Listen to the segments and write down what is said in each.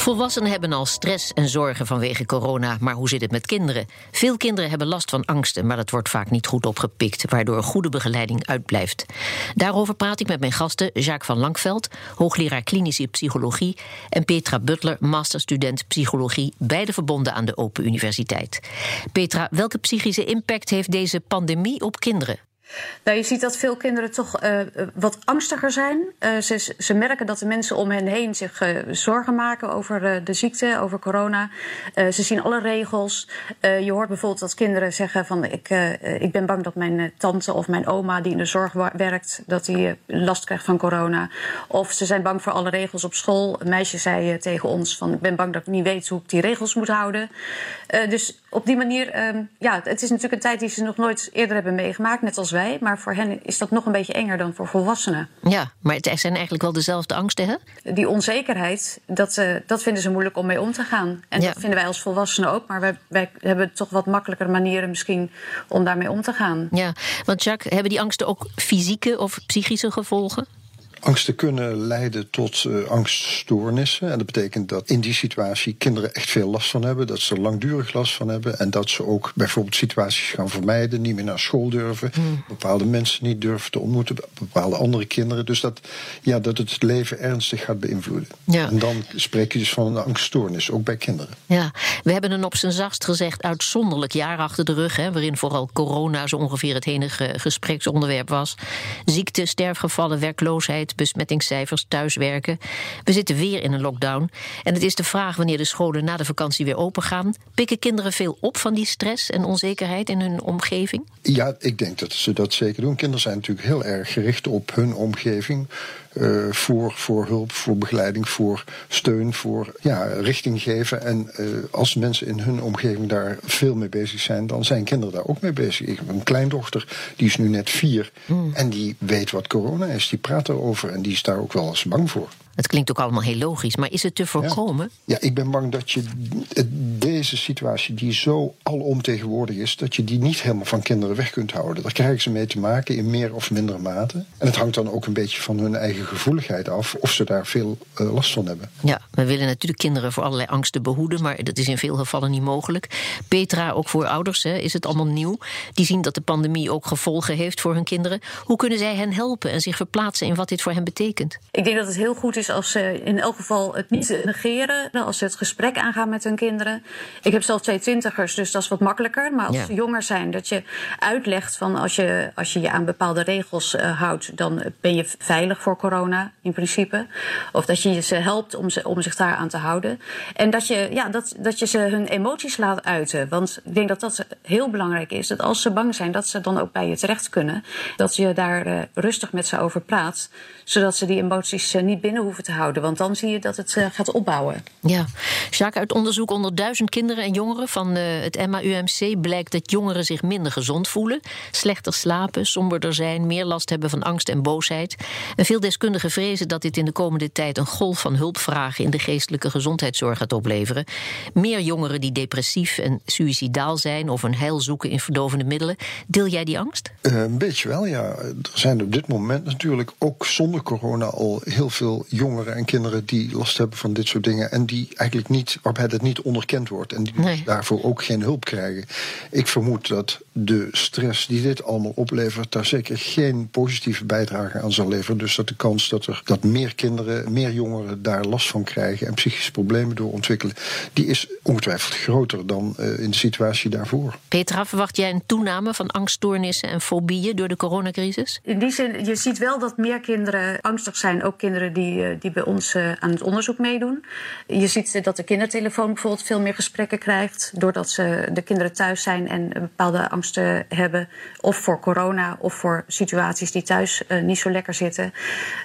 Volwassenen hebben al stress en zorgen vanwege corona, maar hoe zit het met kinderen? Veel kinderen hebben last van angsten, maar dat wordt vaak niet goed opgepikt, waardoor goede begeleiding uitblijft. Daarover praat ik met mijn gasten Jacques van Lankveld, hoogleraar klinische psychologie, en Petra Butler, masterstudent psychologie, beide verbonden aan de Open Universiteit. Petra, welke psychische impact heeft deze pandemie op kinderen? Nou, je ziet dat veel kinderen toch uh, wat angstiger zijn. Uh, ze, ze, merken dat de mensen om hen heen zich uh, zorgen maken over de ziekte, over corona. ze zien alle regels. je hoort bijvoorbeeld dat kinderen zeggen van ik, ik ben bang dat mijn tante of mijn oma die in de zorg werkt, dat die last krijgt van corona. Of ze zijn bang voor alle regels op school. Een meisje zei tegen ons van ik ben bang dat ik niet weet hoe ik die regels moet houden. dus op die manier, ehm, ja, het is natuurlijk een tijd die ze nog nooit eerder hebben meegemaakt, net als wij. Maar voor hen is dat nog een beetje enger dan voor volwassenen. Ja, maar het zijn eigenlijk wel dezelfde angsten, hè? Die onzekerheid, dat, uh, dat vinden ze moeilijk om mee om te gaan. En dat vinden wij als volwassenen ook. Maar wij, wij hebben toch wat makkelijker manieren misschien om daarmee om te gaan. Ja, want Jacques, hebben die angsten ook fysieke of psychische gevolgen? Angsten kunnen leiden tot uh, angststoornissen. En dat betekent dat in die situatie kinderen echt veel last van hebben. Dat ze er langdurig last van hebben. En dat ze ook bijvoorbeeld situaties gaan vermijden. Niet meer naar school durven. Hmm. Bepaalde mensen niet durven te ontmoeten. Bepaalde andere kinderen. Dus dat, ja, dat het leven ernstig gaat beïnvloeden. Ja. En dan spreek je dus van een angststoornis. Ook bij kinderen. Ja, we hebben een op zijn zachtst gezegd uitzonderlijk jaar achter de rug. Hè, waarin vooral corona zo ongeveer het enige gespreksonderwerp was. Ziekte, sterfgevallen, werkloosheid besmettingscijfers, thuiswerken. We zitten weer in een lockdown. En het is de vraag wanneer de scholen na de vakantie weer open gaan. Pikken kinderen veel op van die stress en onzekerheid in hun omgeving? Ja, ik denk dat ze dat zeker doen. Kinderen zijn natuurlijk heel erg gericht op hun omgeving. Uh, voor, voor hulp, voor begeleiding, voor steun, voor ja, richting geven. En uh, als mensen in hun omgeving daar veel mee bezig zijn, dan zijn kinderen daar ook mee bezig. Ik heb een kleindochter, die is nu net vier. Mm. En die weet wat corona is. Die praat erover en die is daar ook wel eens bang voor. Het klinkt ook allemaal heel logisch, maar is het te voorkomen? Ja, ik ben bang dat je deze situatie, die zo alomtegenwoordig is, dat je die niet helemaal van kinderen weg kunt houden. Daar krijgen ze mee te maken in meer of mindere mate. En het hangt dan ook een beetje van hun eigen gevoeligheid af of ze daar veel uh, last van hebben. Ja, we willen natuurlijk kinderen voor allerlei angsten behoeden, maar dat is in veel gevallen niet mogelijk. Petra, ook voor ouders hè, is het allemaal nieuw. Die zien dat de pandemie ook gevolgen heeft voor hun kinderen. Hoe kunnen zij hen helpen en zich verplaatsen in wat dit voor hen betekent? Ik denk dat het heel goed is als ze in elk geval het niet negeren. Als ze het gesprek aangaan met hun kinderen. Ik heb zelf twee twintigers, dus dat is wat makkelijker. Maar als ze jonger zijn, dat je uitlegt van als je als je, je aan bepaalde regels uh, houdt, dan ben je veilig voor corona in principe. Of dat je ze helpt om, ze, om zich daar aan te houden. En dat je, ja, dat, dat je ze hun emoties laat uiten. Want ik denk dat dat heel belangrijk is. Dat als ze bang zijn, dat ze dan ook bij je terecht kunnen. Dat je daar uh, rustig met ze over praat. Zodat ze die emoties uh, niet binnen hoeven te houden. Want dan zie je dat het uh, gaat opbouwen. Ja, Jacques, uit onderzoek onder duizend kinderen en jongeren van uh, het MAUMC blijkt dat jongeren zich minder gezond voelen, slechter slapen, somberder zijn, meer last hebben van angst en boosheid. En veel deskundigen vrezen dat dit in de komende tijd een golf van hulpvragen in de geestelijke gezondheidszorg gaat opleveren. Meer jongeren die depressief en suïcidaal zijn of een heil zoeken in verdovende middelen. Deel jij die angst? Uh, een beetje wel, ja. Er zijn op dit moment natuurlijk ook zonder corona al heel veel jongeren en kinderen die last hebben van dit soort dingen. En die eigenlijk niet, waarbij het niet onderkend wordt. En die daarvoor ook geen hulp krijgen. Ik vermoed dat de stress die dit allemaal oplevert, daar zeker geen positieve bijdrage aan zal leveren. Dus dat de kans dat er dat meer kinderen, meer jongeren daar last van krijgen en psychische problemen door ontwikkelen, die is ongetwijfeld groter dan uh, in de situatie daarvoor. Petra, verwacht jij een toename van angststoornissen en fobieën door de coronacrisis? In die zin, je ziet wel dat meer kinderen angstig zijn, ook kinderen die, eh, die bij ons uh, aan het onderzoek meedoen. Je ziet dat de kindertelefoon bijvoorbeeld veel meer gesprekken krijgt, doordat ze de kinderen thuis zijn en bepaalde angsten hebben. Of voor corona of voor situaties die thuis niet zo lekker zitten.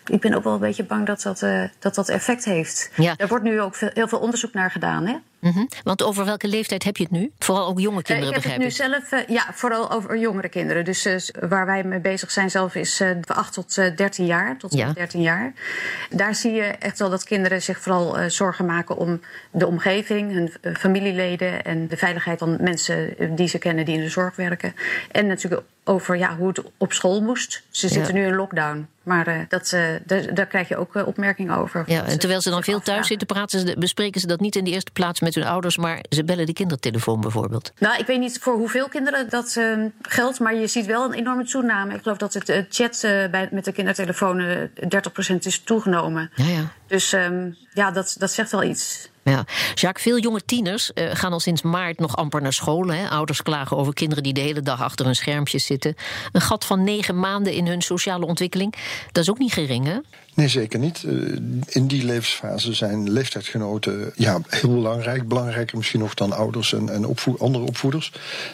Ik ben ook wel een beetje bang dat dat, dat, dat effect heeft. Ja. Er wordt nu ook veel, heel veel onderzoek naar gedaan. Hè? Mhm. Want over welke leeftijd heb je het nu? Vooral ook jonge kinderen, uh, ik heb het nu zelf, uh, ja, vooral over jongere kinderen. Dus uh, waar wij mee bezig zijn zelf is uh, 8 tot 13 jaar. Tot ja. 13 jaar. Daar zie je echt wel dat kinderen zich vooral zorgen maken om de omgeving, hun familieleden en de veiligheid van mensen die ze kennen die in de zorg werken. En natuurlijk over ja, hoe het op school moest. Ze zitten Ja. nu in lockdown. Maar uh, dat, uh, daar, daar krijg je ook uh, opmerkingen over. Ja, en terwijl ze dan veel thuis zitten praten, ze, bespreken ze dat niet in de eerste plaats met hun ouders, maar ze bellen de kindertelefoon bijvoorbeeld. Nou, ik weet niet voor hoeveel kinderen dat uh, geldt, maar je ziet wel een enorme toename. Ik geloof dat het chat bij, met de kindertelefoon 30% is toegenomen. Ja, ja. Dus um, ja, dat, dat zegt wel iets. Ja, Jacques, veel jonge tieners uh, gaan al sinds maart nog amper naar school. Hè. Ouders klagen over kinderen die de hele dag achter hun schermpjes zitten. Een gat van negen maanden in hun sociale ontwikkeling. Dat is ook niet gering, hè? Nee, zeker niet. Uh, in die levensfase zijn leeftijdsgenoten ja, heel belangrijk. Belangrijker misschien nog dan ouders en, en andere opvoeders.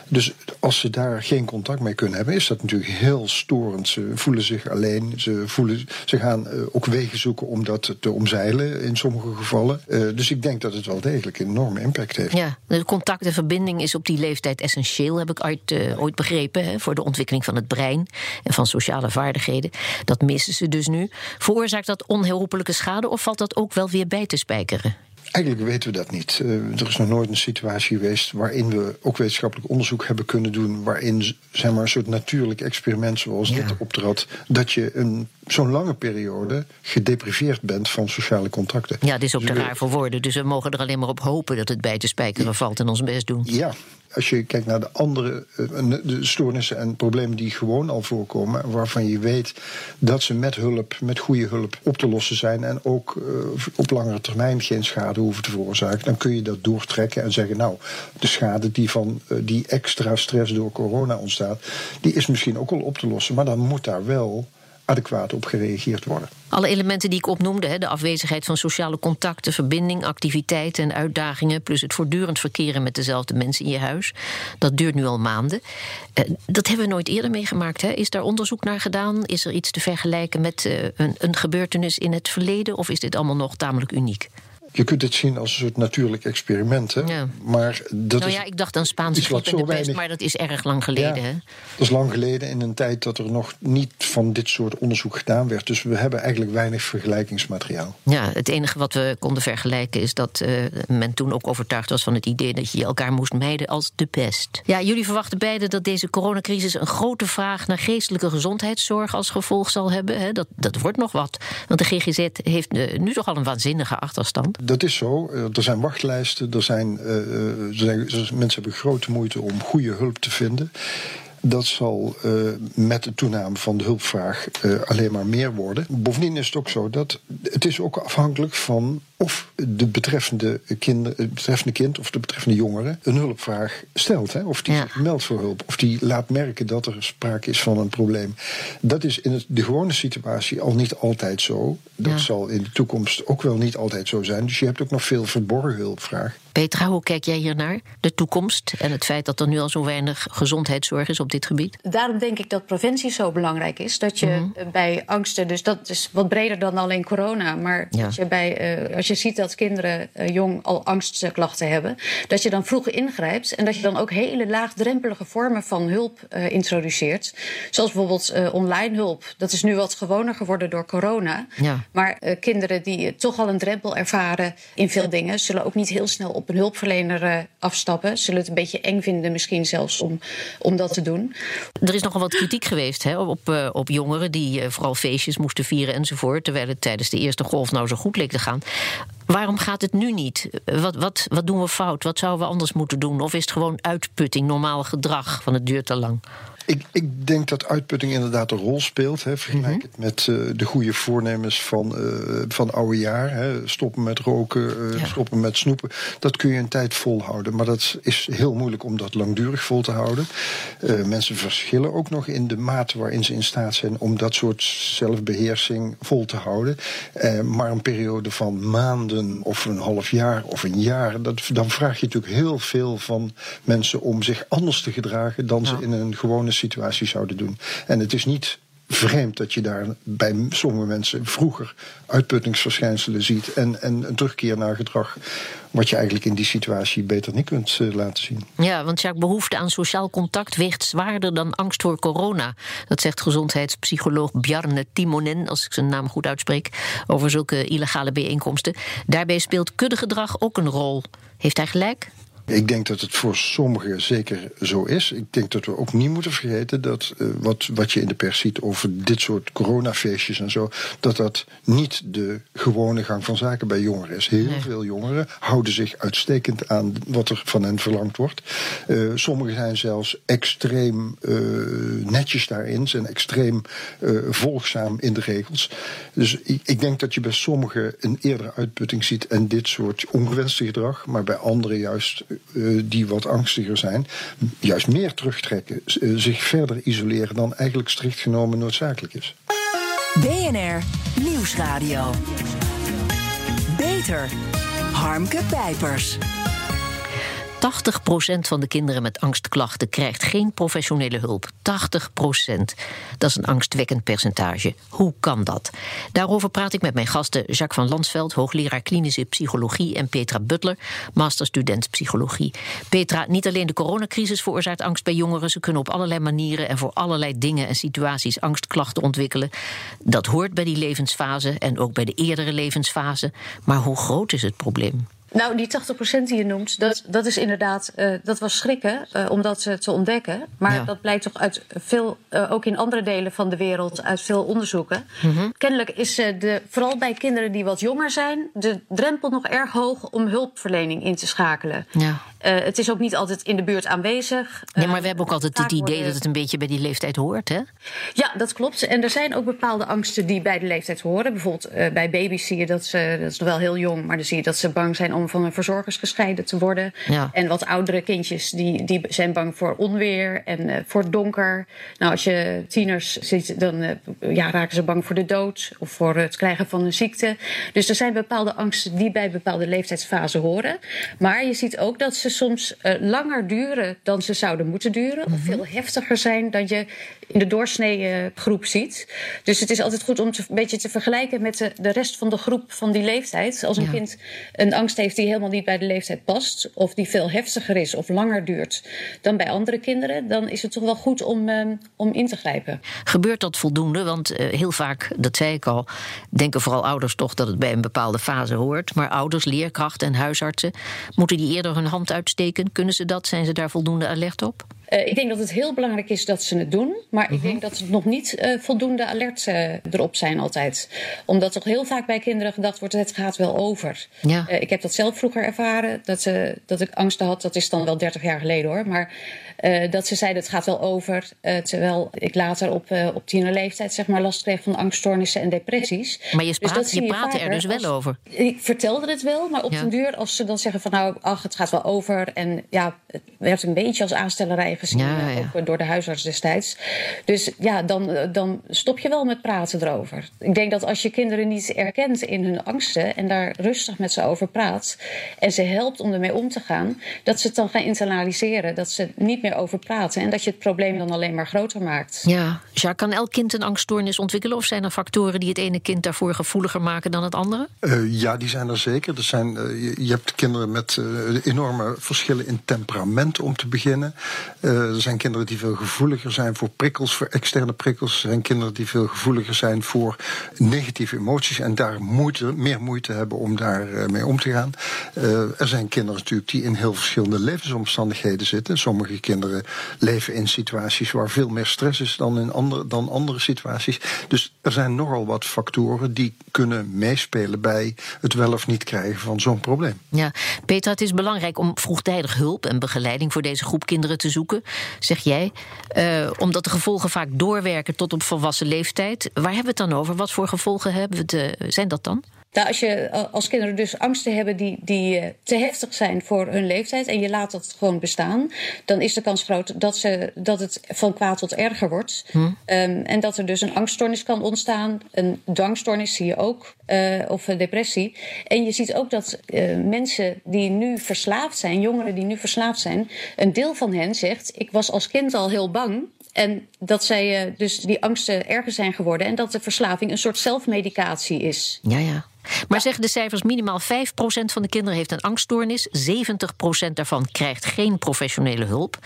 Dus als ze daar geen contact mee kunnen hebben, is dat natuurlijk heel storend. Ze voelen zich alleen. Ze, voelen, ze gaan uh, ook wegen zoeken om dat te omzeilen in sommige gevallen. Uh, dus ik denk dat het wel degelijk een enorme impact heeft. Ja, de contact en verbinding is op die leeftijd essentieel, heb ik ooit, ooit begrepen. Hè, voor de ontwikkeling van het brein en van sociale vaardigheden. Dat missen ze dus nu. Veroorzaakt dat onherroepelijke schade of valt dat ook wel weer bij te spijkeren? Eigenlijk weten we dat niet. Uh, er is nog nooit een situatie geweest waarin we ook wetenschappelijk onderzoek hebben kunnen doen. waarin zeg maar, een soort natuurlijk experiment zoals ja. dit optrad. dat je een zo'n lange periode gedepriveerd bent van sociale contacten. Ja, dit is ook te raar voor woorden. Dus we mogen er alleen maar op hopen dat het bij te spijkeren valt en ons best doen. Ja, als je kijkt naar de andere de stoornissen en problemen die gewoon al voorkomen, waarvan je weet dat ze met hulp, met goede hulp op te lossen zijn en ook uh, op langere termijn geen schade hoeven te veroorzaken, dan kun je dat doortrekken en zeggen: Nou, de schade die van uh, die extra stress door corona ontstaat, die is misschien ook al op te lossen, maar dan moet daar wel adequaat op gereageerd worden. Alle elementen die ik opnoemde, de afwezigheid van sociale contacten, verbinding, activiteiten en uitdagingen, plus het voortdurend verkeren met dezelfde mensen in je huis, dat duurt nu al maanden. Dat hebben we nooit eerder meegemaakt. Is daar onderzoek naar gedaan? Is er iets te vergelijken met een, een gebeurtenis in het verleden? Of is dit allemaal nog tamelijk uniek? Je kunt het zien als een soort natuurlijk experiment. Hè? Ja. Maar dat nou ja, is ik dacht aan Spaanse griep de pest, maar dat is erg lang geleden. Ja, hè? Dat is lang geleden in een tijd dat er nog niet van dit soort onderzoek gedaan werd. Dus we hebben eigenlijk weinig vergelijkingsmateriaal. Ja, het enige wat we konden vergelijken is dat uh, men toen ook overtuigd was van het idee dat je elkaar moest mijden als de pest. Ja, jullie verwachten beiden dat deze coronacrisis een grote vraag naar geestelijke gezondheidszorg als gevolg zal hebben. Hè? Dat, dat wordt nog wat. Want de GGZ heeft uh, nu toch al een waanzinnige achterstand. Dat is zo. Er zijn wachtlijsten. Er zijn, er zijn, mensen hebben grote moeite om goede hulp te vinden. Dat zal met de toename van de hulpvraag alleen maar meer worden. Bovendien is het ook zo dat het is ook afhankelijk van of de betreffende, kinder, het betreffende kind of de betreffende jongere een hulpvraag stelt. Hè? Of die Ja. meldt voor hulp. Of die laat merken dat er sprake is van een probleem. Dat is in het, de gewone situatie al niet altijd zo. Dat Ja. zal in de toekomst ook wel niet altijd zo zijn. Dus je hebt ook nog veel verborgen hulpvraag. Petra, hoe kijk jij hier naar? De toekomst en het feit dat er nu al zo weinig gezondheidszorg is op dit gebied? Daarom denk ik dat preventie zo belangrijk is. Dat je Mhm. bij angsten, dus dat is wat breder dan alleen corona. Maar Ja. dat je bij, eh, als je ziet dat kinderen eh, jong al angstklachten hebben, dat je dan vroeg ingrijpt. En dat je dan ook hele laagdrempelige vormen van hulp eh, introduceert. Zoals bijvoorbeeld eh, online hulp. Dat is nu wat gewoner geworden door corona. Ja. Maar kinderen die toch al een drempel ervaren in veel dingen, zullen ook niet heel snel op een hulpverlener afstappen. Zullen het een beetje eng vinden, misschien zelfs om, om dat te doen. Er is nogal wat kritiek geweest hè, op, op jongeren die vooral feestjes moesten vieren enzovoort. Terwijl het tijdens de eerste golf nou zo goed leek te gaan. Waarom gaat het nu niet? Wat, wat, wat doen we fout? Wat zouden we anders moeten doen? Of is het gewoon uitputting, normaal gedrag van het duurt te lang? Ik, ik denk dat uitputting inderdaad een rol speelt. Hè. Vergelijk het met eh, de goede voornemens van, eh van oude jaar. Hè. Stoppen met roken, eh, Ja. stoppen met snoepen. Dat kun je een tijd volhouden. Maar dat is heel moeilijk om dat langdurig vol te houden. Mensen verschillen ook nog in de mate waarin ze in staat zijn om dat soort zelfbeheersing vol te houden. Maar een periode van maanden of een half jaar of een jaar, dat, dan vraag je natuurlijk heel veel van mensen om zich anders te gedragen dan ze in een gewone situatie zouden doen. En het is niet vreemd dat je daar bij sommige mensen vroeger uitputtingsverschijnselen ziet en, en een terugkeer naar gedrag wat je eigenlijk in die situatie beter niet kunt uh, laten zien. Ja, want Jacques, behoefte aan sociaal contact weegt zwaarder dan angst voor corona. Dat zegt gezondheidspsycholoog Bjarne Timonen, als ik zijn naam goed uitspreek, over zulke illegale bijeenkomsten. Daarbij speelt kuddegedrag ook een rol. Heeft hij gelijk? Ik denk dat het voor sommigen zeker zo is. Ik denk dat we ook niet moeten vergeten dat uh, wat, wat je in de pers ziet over dit soort coronafeestjes en zo, dat dat niet de gewone gang van zaken bij jongeren is. Heel veel jongeren houden zich uitstekend aan wat er van hen verlangd wordt. Uh, sommigen zijn zelfs extreem uh, netjes daarin, zijn extreem volgzaam in de regels. Dus ik, ik denk dat je bij sommigen een eerdere uitputting ziet en dit soort ongewenste gedrag, maar bij anderen juist uh, die wat angstiger zijn, juist meer terugtrekken, uh, zich verder isoleren dan eigenlijk strikt genomen noodzakelijk is. BNR Nieuwsradio. Beter. Harmke Pijpers. 80% van de kinderen met angstklachten krijgt geen professionele hulp. 80%. Dat is een angstwekkend percentage. Hoe kan dat? Daarover praat ik met mijn gasten Jacques van Lansveld, hoogleraar klinische psychologie, en Petra Butler, masterstudent psychologie. Petra, niet alleen de coronacrisis veroorzaakt angst bij jongeren, ze kunnen op allerlei manieren en voor allerlei dingen en situaties angstklachten ontwikkelen. Dat hoort bij die levensfase en ook bij de eerdere levensfase. Maar hoe groot is het probleem? Nou, die 80% die je noemt, dat, dat is inderdaad, uh, dat was schrikken uh, om dat uh, te ontdekken. Maar ja. dat blijkt toch uit veel, ook in andere delen van de wereld, uit veel onderzoeken. Mm -hmm. Kennelijk is de, vooral bij kinderen die wat jonger zijn, de drempel nog erg hoog om hulpverlening in te schakelen. Ja. het is ook niet altijd in de buurt aanwezig. Nee, maar we hebben ook altijd het idee dat het een beetje bij die leeftijd hoort, hè? Ja, dat klopt. En er zijn ook bepaalde angsten die bij de leeftijd horen. Bijvoorbeeld bij baby's zie je dat ze, dat is nog wel heel jong, maar dan zie je dat ze bang zijn om om van hun verzorgers gescheiden te worden. Ja. En wat oudere kindjes die, die zijn bang voor onweer en uh, voor donker. Nou, als je tieners ziet, dan uh, ja, raken ze bang voor de dood of voor het krijgen van een ziekte. Dus er zijn bepaalde angsten die bij bepaalde leeftijdsfasen horen. Maar je ziet ook dat ze soms uh, langer duren dan ze zouden moeten duren. Mm -hmm. Of veel heftiger zijn dan je in de doorsnee groep ziet. Dus het is altijd goed om te, een beetje te vergelijken met de, de rest van de groep van die leeftijd. Als een ja. kind een angst heeft die helemaal niet bij de leeftijd past, of die veel heftiger is of langer duurt dan bij andere kinderen, dan is het toch wel goed om, um, om in te grijpen. Gebeurt dat voldoende? Want uh, heel vaak, dat zei ik al, denken vooral ouders toch dat het bij een bepaalde fase hoort. Maar ouders, leerkrachten en huisartsen, moeten die eerder hun hand uitsteken? Kunnen ze dat? Zijn ze daar voldoende alert op? Uh, ik denk dat het heel belangrijk is dat ze het doen. Maar ik denk dat ze nog niet uh, voldoende alert erop zijn altijd. Omdat toch heel vaak bij kinderen gedacht wordt... het gaat wel over. Ja. ik heb dat zelf vroeger ervaren. Dat, dat ik angsten had. Dat is dan wel 30 jaar geleden hoor. Maar dat ze zeiden het gaat wel over. terwijl ik later op, op tienerleeftijd zeg maar, last kreeg van angststoornissen en depressies. Maar je, praat, dus je, je praatte er dus wel over? Ik vertelde het wel. Maar op ja. den duur als ze dan zeggen van nou ach het gaat wel over. En ja, het werd een beetje als aanstellerij gezien, ja, ja. ook door de huisarts destijds. Dus ja, dan, dan stop je wel met praten erover. Ik denk dat als je kinderen niet erkent in hun angsten en daar rustig met ze over praat en ze helpt om ermee om te gaan, dat ze het dan gaan internaliseren, dat ze niet meer over praten en dat je het probleem dan alleen maar groter maakt. Ja, ja kan elk kind een angststoornis ontwikkelen of zijn er factoren die het ene kind daarvoor gevoeliger maken dan het andere? Uh, ja, die zijn er zeker. Er zijn, uh, je, je, hebt kinderen met uh, enorme verschillen in temperament om te beginnen. Uh, er zijn kinderen die veel gevoeliger zijn voor prikkels, voor externe prikkels. Er zijn kinderen die veel gevoeliger zijn voor negatieve emoties en daar moeite, meer moeite hebben om daar uh, mee om te gaan. Uh, er zijn kinderen natuurlijk die in heel verschillende levensomstandigheden zitten. Sommige kinderen leven in situaties waar veel meer stress is dan in andere, dan andere situaties. Dus er zijn nogal wat factoren die kunnen meespelen bij het wel of niet krijgen van zo'n probleem. Ja, Peter, het is belangrijk om vroegtijdig hulp en begeleiding voor deze groep kinderen te zoeken, zeg jij. Uh, omdat de gevolgen vaak doorwerken tot op volwassen leeftijd. Waar hebben we het dan over? Wat voor gevolgen hebben we te, zijn dat dan? Nou, als, je, als kinderen dus angsten hebben die, die te heftig zijn voor hun leeftijd en je laat dat gewoon bestaan, dan is de kans groot dat, ze, dat het van kwaad tot erger wordt. Hm. Um, en dat er dus een angststoornis kan ontstaan. Een dwangstoornis zie je ook, uh, of een depressie. En je ziet ook dat uh, mensen die nu verslaafd zijn, jongeren die nu verslaafd zijn, een deel van hen zegt: Ik was als kind al heel bang. En dat zij dus die angsten erger zijn geworden. En dat de verslaving een soort zelfmedicatie is. Ja, ja. Maar zeggen de cijfers, minimaal 5% van de kinderen heeft een angststoornis. 70% daarvan krijgt geen professionele hulp.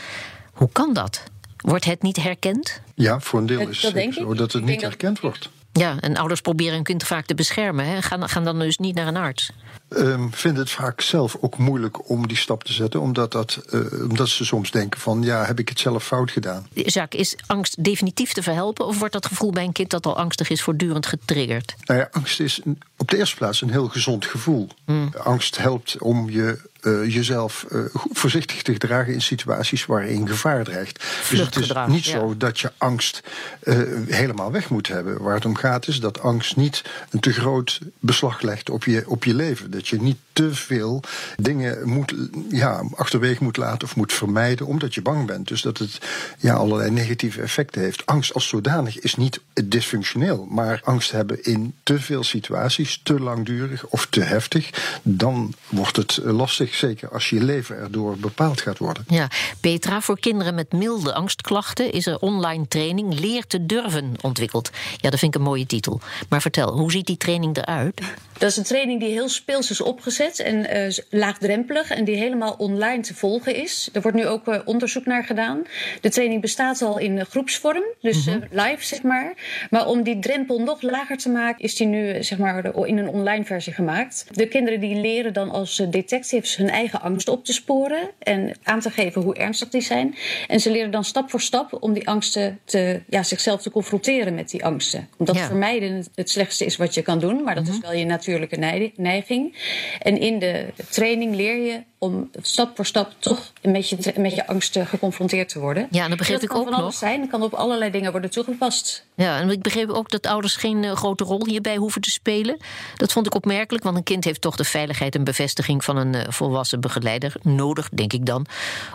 Hoe kan dat? Wordt het niet herkend? Ja, voor een deel is het zo dat het niet herkend wordt. Ja, en ouders proberen hun kind vaak te beschermen. Hè? Gaan, gaan dan dus niet naar een arts. Um, vinden het vaak zelf ook moeilijk om die stap te zetten, omdat, dat, uh, omdat ze soms denken van ja, heb ik het zelf fout gedaan? Jacques, is angst definitief te verhelpen of wordt dat gevoel bij een kind dat al angstig is voortdurend getriggerd? Nou ja, angst is op de eerste plaats een heel gezond gevoel. Hmm. Angst helpt om je uh, jezelf uh, voorzichtig te gedragen in situaties waarin gevaar dreigt. Dus het is niet zo dat je angst uh, helemaal weg moet hebben. Waar het om gaat is dat angst niet een te groot beslag legt op je, op je leven. Dat je niet te veel dingen moet, ja, achterwege moet laten of moet vermijden omdat je bang bent. Dus dat het ja, allerlei negatieve effecten heeft. Angst als zodanig is niet dysfunctioneel, maar angst hebben in te veel situaties, te langdurig of te heftig, dan wordt het lastig zeker als je leven erdoor bepaald gaat worden. Ja, Petra, voor kinderen met milde angstklachten is er online training Leer te durven ontwikkeld. Ja, dat vind ik een mooie titel. Maar vertel, hoe ziet die training eruit? Dat is een training die heel speels is opgezet en uh, laagdrempelig en die helemaal online te volgen is. Er wordt nu ook uh, onderzoek naar gedaan. De training bestaat al in groepsvorm, dus uh, live zeg maar. Maar om die drempel nog lager te maken, is die nu zeg maar in een online versie gemaakt. De kinderen die leren dan als detectives hun eigen angst op te sporen en aan te geven hoe ernstig die zijn. En ze leren dan stap voor stap om die angsten te, ja, zichzelf te confronteren met die angsten. Omdat ja. vermijden het slechtste is wat je kan doen, maar dat is wel je natuurlijke neiging. En in de training leer je om stap voor stap toch met je, met je angsten geconfronteerd te worden. Ja, en dat begreep dat ik ook van nog. zijn. Dat kan op allerlei dingen worden toegepast. Ja, en ik begreep ook dat ouders geen uh, grote rol hierbij hoeven te spelen. Dat vond ik opmerkelijk, want een kind heeft toch de veiligheid en bevestiging van een uh, volwassen begeleider nodig, denk ik dan.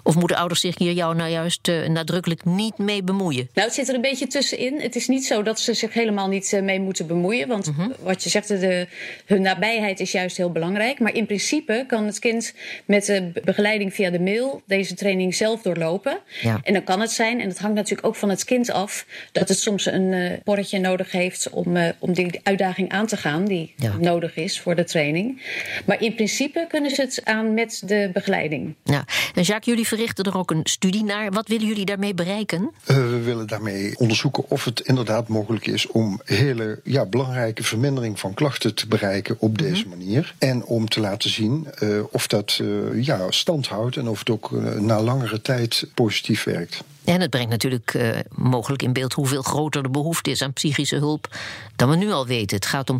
Of moeten ouders zich hier jou nou juist uh, nadrukkelijk niet mee bemoeien? Nou, het zit er een beetje tussenin. Het is niet zo dat ze zich helemaal niet mee moeten bemoeien. Want -hmm. wat je zegt, de, hun nabijheid is juist heel belangrijk. Maar in principe kan het kind met de begeleiding via de mail deze training zelf doorlopen. Ja. En dan kan het zijn, en dat hangt natuurlijk ook van het kind af, dat het soms een uh, porretje nodig heeft om, uh, om die uitdaging aan te gaan die ja. nodig is voor de training. Maar in principe kunnen ze het aan met de begeleiding. Ja. En Jacques, jullie verrichten er ook een studie naar. Wat willen jullie daarmee bereiken? Uh, we willen daarmee onderzoeken of het inderdaad mogelijk is om hele ja, belangrijke vermindering van klachten te bereiken op deze mm -hmm. manier. En om te laten zien of dat ja, stand houdt en of het ook na langere tijd positief werkt. En het brengt natuurlijk uh, mogelijk in beeld hoeveel groter de behoefte is aan psychische hulp dan we nu al weten. Het gaat om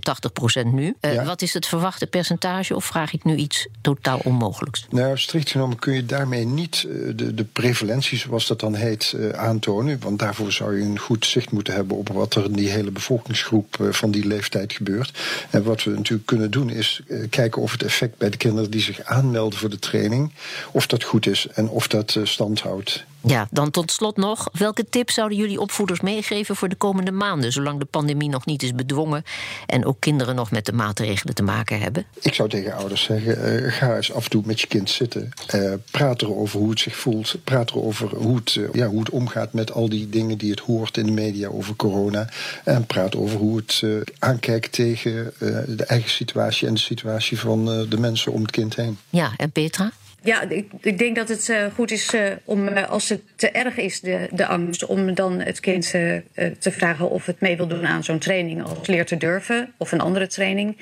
80% nu. Uh, ja. Wat is het verwachte percentage of vraag ik nu iets totaal onmogelijks? Nou, strikt genomen kun je daarmee niet uh, de, de prevalentie, zoals dat dan heet, aantonen. Want daarvoor zou je een goed zicht moeten hebben op wat er in die hele bevolkingsgroep van die leeftijd gebeurt. En wat we natuurlijk kunnen doen is kijken of het effect bij de kinderen die zich aanmelden voor de training, of dat goed is en of dat stand houdt. Ja, dan tot slot nog. Welke tips zouden jullie opvoeders meegeven voor de komende maanden, zolang de pandemie nog niet is bedwongen en ook kinderen nog met de maatregelen te maken hebben? Ik zou tegen ouders zeggen: uh, ga eens af en toe met je kind zitten. Uh, praat erover hoe het zich voelt. Praat erover hoe het, uh, ja, hoe het omgaat met al die dingen die het hoort in de media over corona. En praat over hoe het aankijkt tegen de eigen situatie en de situatie van de mensen om het kind heen. Ja, en Petra? Ja, ik, ik, denk dat het uh, goed is uh, om, uh, als het te erg is, de, de angst, om dan het kind te vragen of het mee wil doen aan zo'n training als leer te durven of een andere training.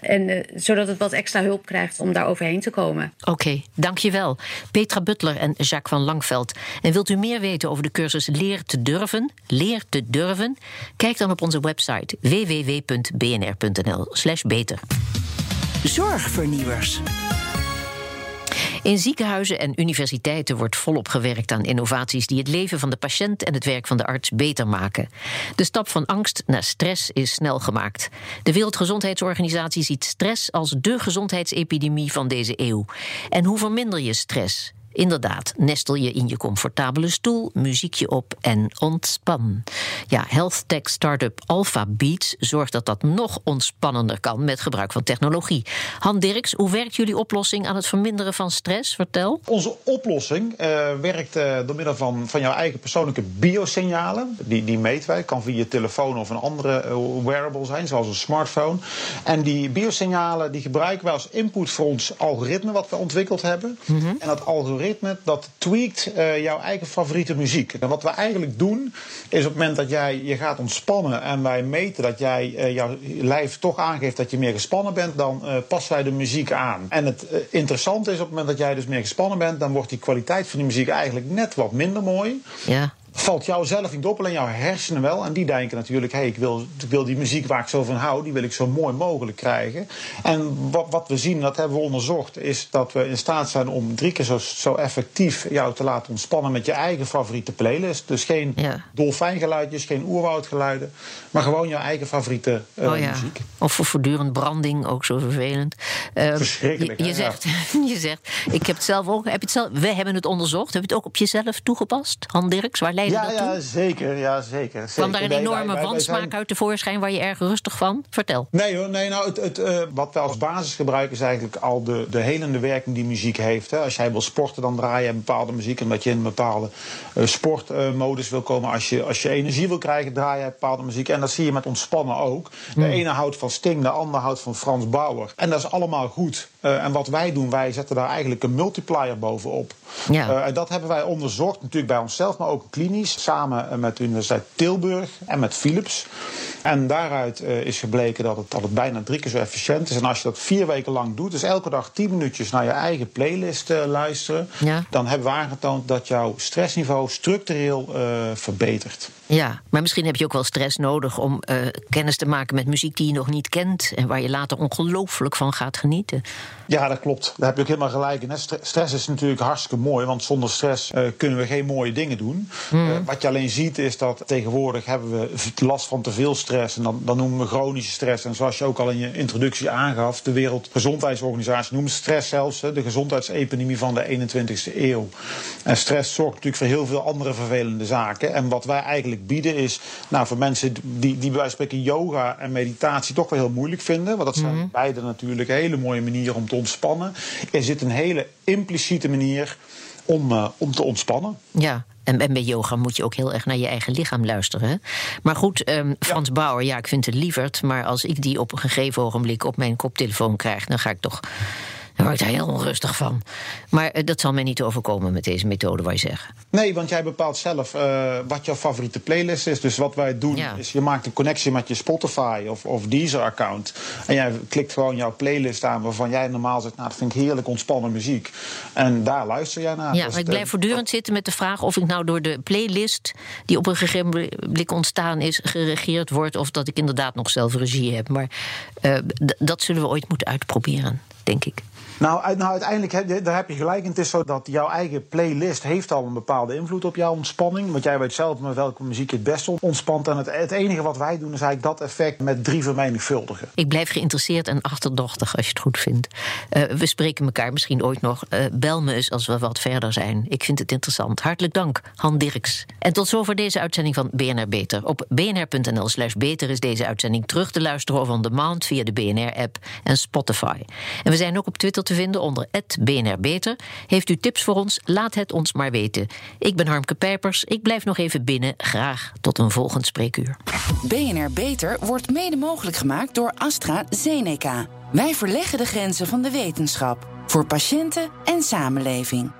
En zodat het wat extra hulp krijgt om daar overheen te komen. Oké, okay, dankjewel. Petra Butler en Jacques van Langveld. En wilt u meer weten over de cursus Leer te durven? Leer te durven? Kijk dan op onze website www.bnr.nl/slash beter. Zorgvernieuwers. In ziekenhuizen en universiteiten wordt volop gewerkt aan innovaties die het leven van de patiënt en het werk van de arts beter maken. De stap van angst naar stress is snel gemaakt. De Wereldgezondheidsorganisatie ziet stress als de gezondheidsepidemie van deze eeuw. En hoe verminder je stress? Inderdaad, nestel je in je comfortabele stoel, muziekje op en ontspan. Ja, health tech startup Alpha Beats zorgt dat dat nog ontspannender kan met gebruik van technologie. Han Dirks, hoe werkt jullie oplossing aan het verminderen van stress? Vertel. Onze oplossing uh, werkt uh, door middel van, van jouw eigen persoonlijke biosignalen. Die, die meten wij. Kan via je telefoon of een andere uh, wearable zijn, zoals een smartphone. En die biosignalen die gebruiken wij als input voor ons algoritme wat we ontwikkeld hebben. Mm -hmm. En dat algoritme dat tweakt jouw eigen favoriete muziek. En wat we eigenlijk doen, is op het moment dat jij je gaat ontspannen en wij meten dat jij jouw lijf toch aangeeft dat je meer gespannen bent, dan passen wij de muziek aan. En het interessante is op het moment dat jij dus meer gespannen bent, dan wordt die kwaliteit van die muziek eigenlijk net wat minder mooi. Ja valt jou zelf niet op, alleen jouw hersenen wel. En die denken natuurlijk, hey, ik, wil, ik wil die muziek waar ik zo van hou, die wil ik zo mooi mogelijk krijgen. En wat, wat we zien, dat hebben we onderzocht, is dat we in staat zijn om drie keer zo, zo effectief jou te laten ontspannen met je eigen favoriete playlist. Dus geen ja. dolfijngeluidjes, geen oerwoudgeluiden, maar gewoon jouw eigen favoriete uh, oh ja. muziek. Of voor voortdurend branding, ook zo vervelend. Uh, Verschrikkelijk. Je, je zegt, je zegt, ik heb het zelf ook, heb het zelf, we hebben het onderzocht, heb je het ook op jezelf toegepast? Han Dirks, waar leidde ja, dat ja? Zeker, ja, zeker. Kwam daar een enorme nee, wansmaak zijn... uit tevoorschijn waar je erg rustig van? Vertel. Nee hoor, nee, nou, het, het, uh, wat we als basis gebruiken is eigenlijk al de, de helende werking die muziek heeft. Hè. Als jij wil sporten, dan draai je bepaalde muziek. Omdat je in een bepaalde uh, sportmodus wil komen. Als je, als je energie wil krijgen, draai je bepaalde muziek. En dat zie je met ontspannen ook. De hmm. ene houdt van Sting, de ander houdt van Frans Bauer. En dat is allemaal goed. Uh, en wat wij doen, wij zetten daar eigenlijk een multiplier bovenop. Ja. en dat hebben wij onderzocht, natuurlijk bij onszelf, maar ook klinisch. Samen met de Universiteit Tilburg en met Philips. En daaruit uh, is gebleken dat het, dat het bijna drie keer zo efficiënt is. En als je dat vier weken lang doet, dus elke dag tien minuutjes naar je eigen playlist uh, luisteren, ja. dan hebben we aangetoond dat jouw stressniveau structureel uh, verbetert. Ja, maar misschien heb je ook wel stress nodig om kennis te maken met muziek die je nog niet kent en waar je later ongelooflijk van gaat genieten. Ja, dat klopt. Daar heb je ook helemaal gelijk in. Stress is natuurlijk hartstikke mooi, want zonder stress kunnen we geen mooie dingen doen. Mm. wat je alleen ziet is dat tegenwoordig hebben we last van te veel stress. En dan, dan noemen we chronische stress. En zoals je ook al in je introductie aangaf, de Wereldgezondheidsorganisatie noemt stress zelfs de gezondheidsepidemie van de 21ste eeuw. En stress zorgt natuurlijk voor heel veel andere vervelende zaken. En wat wij eigenlijk bieden is, nou, voor mensen die, die bij wijze van spreken yoga en meditatie toch wel heel moeilijk vinden, want dat zijn Mhm. beide natuurlijk hele mooie manieren om te ontspannen, er zit een hele impliciete manier om, uh, om te ontspannen. Ja, en, en bij yoga moet je ook heel erg naar je eigen lichaam luisteren. Maar goed, um, Frans ja. Bauer, ja, ik vind het lieverd. Maar als ik die op een gegeven ogenblik op mijn koptelefoon krijg, dan ga ik toch. Dan word ik daar heel onrustig van. Maar uh, dat zal mij niet overkomen met deze methode, waar je zegt. Nee, want jij bepaalt zelf uh, wat jouw favoriete playlist is. Dus wat wij doen, Ja. is je maakt een connectie met je Spotify of, of Deezer-account. En jij klikt gewoon jouw playlist aan waarvan jij normaal zegt... nou, dat vind ik heerlijk ontspannen muziek. En daar luister jij naar. Ja, Dus maar ik blijf voortdurend zitten met de vraag of ik nou door de playlist die op een gegeven blik ontstaan is, geregeerd word. Of dat ik inderdaad nog zelf regie heb. Maar uh, d- dat zullen we ooit moeten uitproberen, denk ik. Nou, nou, uiteindelijk, heb daar heb je gelijk in. Het is zo dat jouw eigen playlist heeft al een bepaalde invloed op jouw ontspanning. Want jij weet zelf met welke muziek je het best ontspant. En het, enige wat wij doen is eigenlijk dat effect met drie vermenigvuldigen. Ik blijf geïnteresseerd en achterdochtig als je het goed vindt. Uh, we spreken elkaar misschien ooit nog. Uh, bel me eens als we wat verder zijn. Ik vind het interessant. Hartelijk dank, Han Dirks. En tot zover deze uitzending van BNR Beter. Op bnr.nl slash beter is deze uitzending terug te luisteren of on demand via de BNR-app en Spotify. En we zijn ook op Twitter vinden onder BNR Beter. Heeft u tips voor ons? Laat het ons maar weten. Ik ben Harmke Pijpers. Ik blijf nog even binnen. Graag tot een volgend spreekuur. BNR Beter wordt mede mogelijk gemaakt door AstraZeneca. Wij verleggen de grenzen van de wetenschap. Voor patiënten en samenleving.